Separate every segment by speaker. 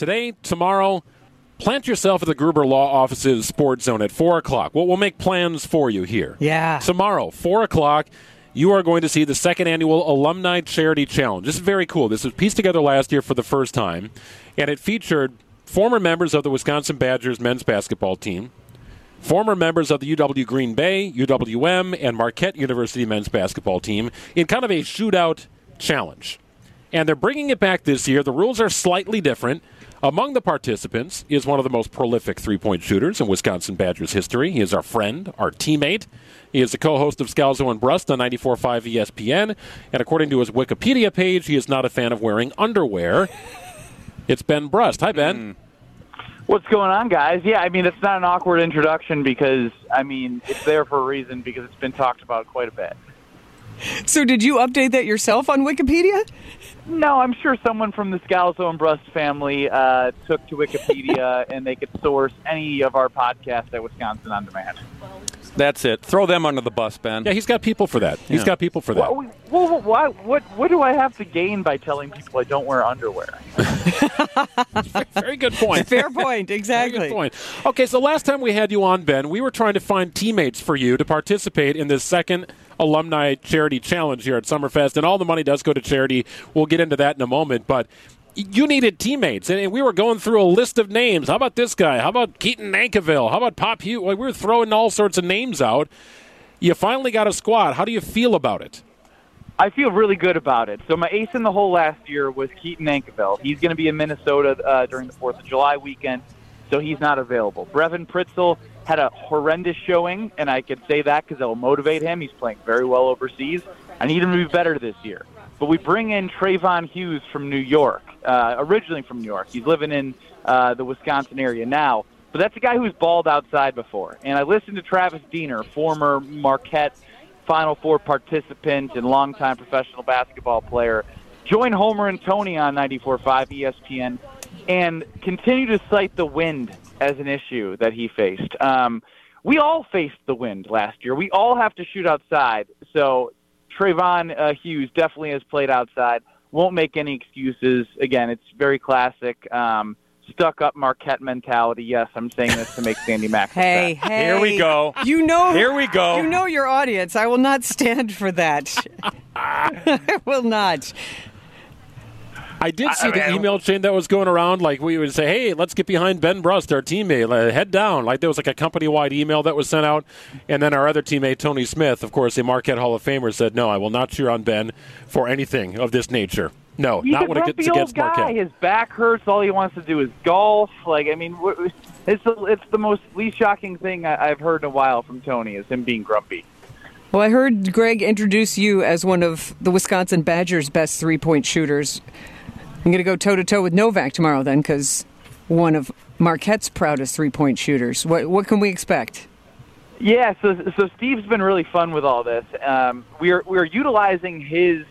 Speaker 1: today, tomorrow, plant yourself at the Gruber Law Office's Sports Zone at 4 o'clock. Well, we'll make plans for you here.
Speaker 2: Yeah.
Speaker 1: Tomorrow, 4 o'clock, you are going to see the second annual Alumni Charity Challenge. This is very cool. This was pieced together last year for the first time, and it featured former members of the Wisconsin Badgers men's basketball team, former members of the UW Green Bay, UWM, and Marquette University men's basketball team in kind of a shootout challenge. And they're bringing it back this year. The rules are slightly different. Among the participants is one of the most prolific three point shooters in Wisconsin Badgers history. He is our friend, our teammate. He is the co host of Scalzo and Brust on 94.5 ESPN. And according to his Wikipedia page, he is not a fan of wearing underwear. It's Ben Brust. Hi, Ben. Hmm.
Speaker 3: What's going on, guys? Yeah, I mean, it's not an awkward introduction because, I mean, it's there for a reason because it's been talked about quite a bit.
Speaker 2: So, did you update that yourself on Wikipedia?
Speaker 3: No, I'm sure someone from the Scalzo and Brust family uh, took to Wikipedia and they could source any of our podcasts at Wisconsin On Demand.
Speaker 4: That's it. Throw them under the bus, Ben.
Speaker 1: Yeah, he's got people for that. He's
Speaker 4: Yeah.
Speaker 1: got people for that.
Speaker 3: Well, well, what, what, what do I have to gain by telling people I don't wear underwear?
Speaker 1: Very good point.
Speaker 2: Fair point,
Speaker 1: Very
Speaker 2: exactly.
Speaker 1: good point. Okay, so last time we had you on, Ben, we were trying to find teammates for you to participate in this second alumni charity challenge here at Summerfest, and all the money does go to charity. We'll get into that in a moment, but you needed teammates, and we were going through a list of names. How about this guy? How about Keaton Nankivil? How about Pop Hugh? Like, we were throwing all sorts of names out. You finally got a squad. How do you feel about it?
Speaker 3: I feel really good about it. So my ace in the hole last year was Keaton Nankivil. He's going to be in Minnesota uh, during the Fourth of July weekend, so he's not available. Brevin Pritzl had a horrendous showing, and I could say that because it will motivate him. He's playing very well overseas. I need him to be better this year. But we bring in Trévon Hughes from New York, uh, originally from New York. He's living in uh, the Wisconsin area now. But that's a guy who's balled outside before. And I listened to Travis Diener, former Marquette Final Four participant and longtime professional basketball player, join Homer and Tony on 94.5 ESPN and continue to cite the wind as an issue that he faced. Um, we all faced the wind last year. We all have to shoot outside. So Trévon uh, Hughes definitely has played outside. Won't make any excuses. Again, it's very classic. Um, stuck up Marquette mentality. Yes, I'm saying this to make Sandy Mack.
Speaker 2: Hey,
Speaker 3: upset.
Speaker 2: hey.
Speaker 4: Here we go.
Speaker 2: You know.
Speaker 4: Here we go.
Speaker 2: You know your audience. I will not stand for that. I will not.
Speaker 1: I did see the email chain that was going around. Like we would say, "Hey, let's get behind Ben Brust, our teammate. Like, head down." Like there was like a company-wide email that was sent out, and then our other teammate Tony Smith, of course, a Marquette Hall of Famer, said, "No, I will not cheer on Ben for anything of this nature. No,
Speaker 3: He's
Speaker 1: not
Speaker 3: a
Speaker 1: when it gets against
Speaker 3: old guy.
Speaker 1: Marquette."
Speaker 3: His back hurts. All he wants to do is golf. Like I mean, wh- it's the, it's the most least shocking thing I've heard in a while from Tony is him being grumpy.
Speaker 2: Well, I heard Greg introduce you as one of the Wisconsin Badgers' best three point shooters. I'm going to go toe to toe with Novak tomorrow, then, because one of Marquette's proudest three point shooters. What, what can we expect?
Speaker 3: Yeah, so so Steve's been really fun with all this. Um, we're we're utilizing his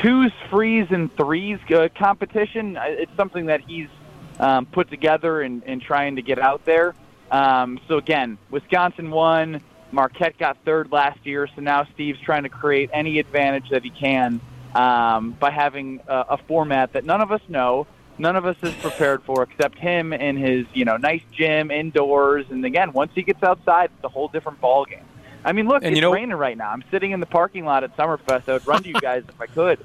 Speaker 3: twos, frees, and threes uh, competition. It's something that he's um, put together and, and trying to get out there. Um, so again, Wisconsin won. Marquette got third last year, so now Steve's trying to create any advantage that he can um, by having a, a format that none of us know, none of us is prepared for, except him and his you know nice gym indoors. And again, once he gets outside, it's a whole different ball game. I mean, look,
Speaker 4: And
Speaker 3: it's
Speaker 4: you know-
Speaker 3: raining right now. I'm sitting in the parking lot at Summerfest. I would run to you guys if I could,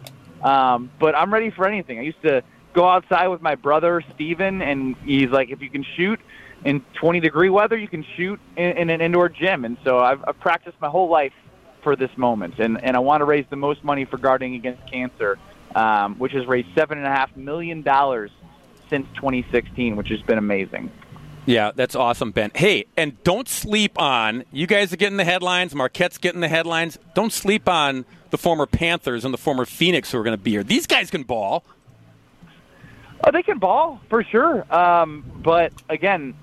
Speaker 3: um, but I'm ready for anything. I used to go outside with my brother Steven, and he's like, if you can shoot in 20 degree weather, you can shoot in, in an indoor gym. And so I've, I've practiced my whole life for this moment, and and I want to raise the most money for guarding against cancer, um, which has raised seven and a half million dollars since 2016, which has been amazing.
Speaker 4: Yeah, that's awesome, Ben. Hey, and don't sleep on. You guys are getting the headlines. Marquette's getting the headlines. Don't sleep on the former Panthers and the former Phoenix who are going to be here. These guys can ball.
Speaker 3: Oh, they can ball for sure. Um, but again,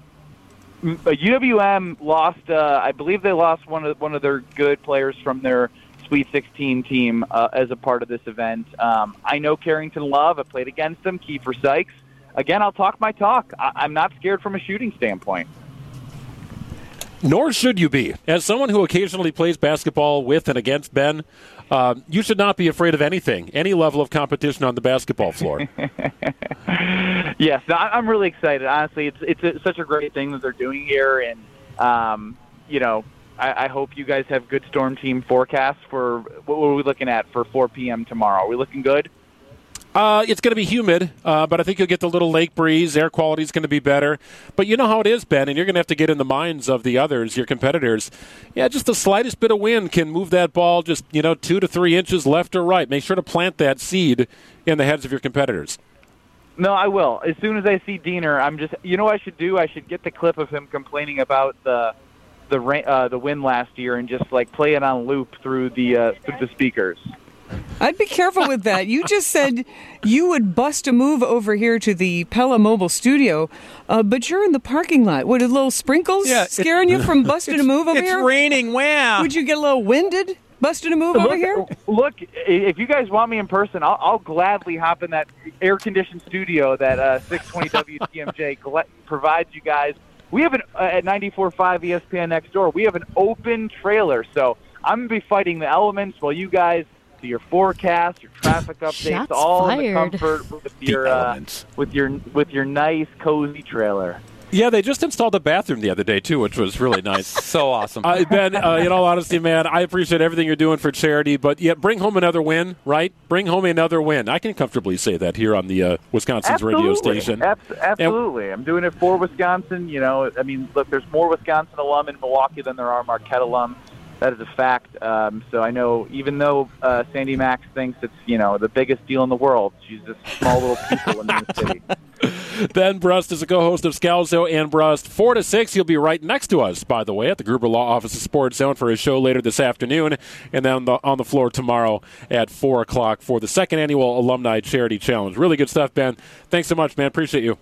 Speaker 3: UWM lost. Uh, I believe they lost one of one of their good players from their Sweet 16 team uh, as a part of this event. Um, I know Carrington Love. I played against him. Keifer Sykes. Again, I'll talk my talk. I- I'm not scared from a shooting standpoint.
Speaker 1: Nor should you be. As someone who occasionally plays basketball with and against Ben, uh, you should not be afraid of anything, any level of competition on the basketball floor.
Speaker 3: yes, I'm really excited. Honestly, it's it's a, such a great thing that they're doing here, and um, you know, I, I hope you guys have good storm team forecasts for what are we looking at for 4 p.m. tomorrow. Are we looking good?
Speaker 1: Uh, it's going to be humid, uh, but I think you'll get the little lake breeze. Air quality is going to be better. But you know how it is, Ben, and you're going to have to get in the minds of the others, your competitors. Yeah, just the slightest bit of wind can move that ball just, you know, two to three inches left or right. Make sure to plant that seed in the heads of your competitors.
Speaker 3: No, I will. As soon as I see Diener, I'm just, you know what I should do? I should get the clip of him complaining about the the rain, uh, the wind last year and just like play it on loop through the uh, through the speakers.
Speaker 2: I'd be careful with that. You just said you would bust a move over here to the Pella Mobile Studio, uh, but you're in the parking lot. What, a little sprinkles
Speaker 4: Yeah,
Speaker 2: scaring you from busting a move over
Speaker 4: it's
Speaker 2: here?
Speaker 4: raining. Wow.
Speaker 2: Would you get a little winded busting a move over here?
Speaker 3: look, if you guys want me in person, I'll, I'll gladly hop in that air-conditioned studio that uh, 620 WTMJ provides you guys. We have an uh, at 94.5 ESPN next door. We have an open trailer, so I'm gonna be fighting the elements while you guys do your forecast, your traffic updates,
Speaker 5: Shots
Speaker 3: all in the comfort with
Speaker 4: The
Speaker 3: your uh, with your with your nice cozy trailer.
Speaker 1: Yeah, they just installed a bathroom the other day, too, which was really nice.
Speaker 4: so awesome.
Speaker 1: Uh, ben, uh, in all honesty, man, I appreciate everything you're doing for charity, but yeah, bring home another win, right? Bring home another win. I can comfortably say that here on the uh, Wisconsin's radio station.
Speaker 3: Abs- absolutely. I'm doing it for Wisconsin. You know, I mean, look, there's more Wisconsin alum in Milwaukee than there are Marquette alum. That is a fact. Um, so I know, even though uh, Sandy Max thinks it's you know the biggest deal in the world, she's just small little people in the city.
Speaker 1: Ben Brust is a co-host of Scalzo and Brust. Four to six, he'll be right next to us, by the way, at the Gruber Law Office of Sports Zone for his show later this afternoon, and then on the, on the floor tomorrow at four o'clock for the second annual Alumni Charity Challenge. Really good stuff, Ben. Thanks so much, man. Appreciate you.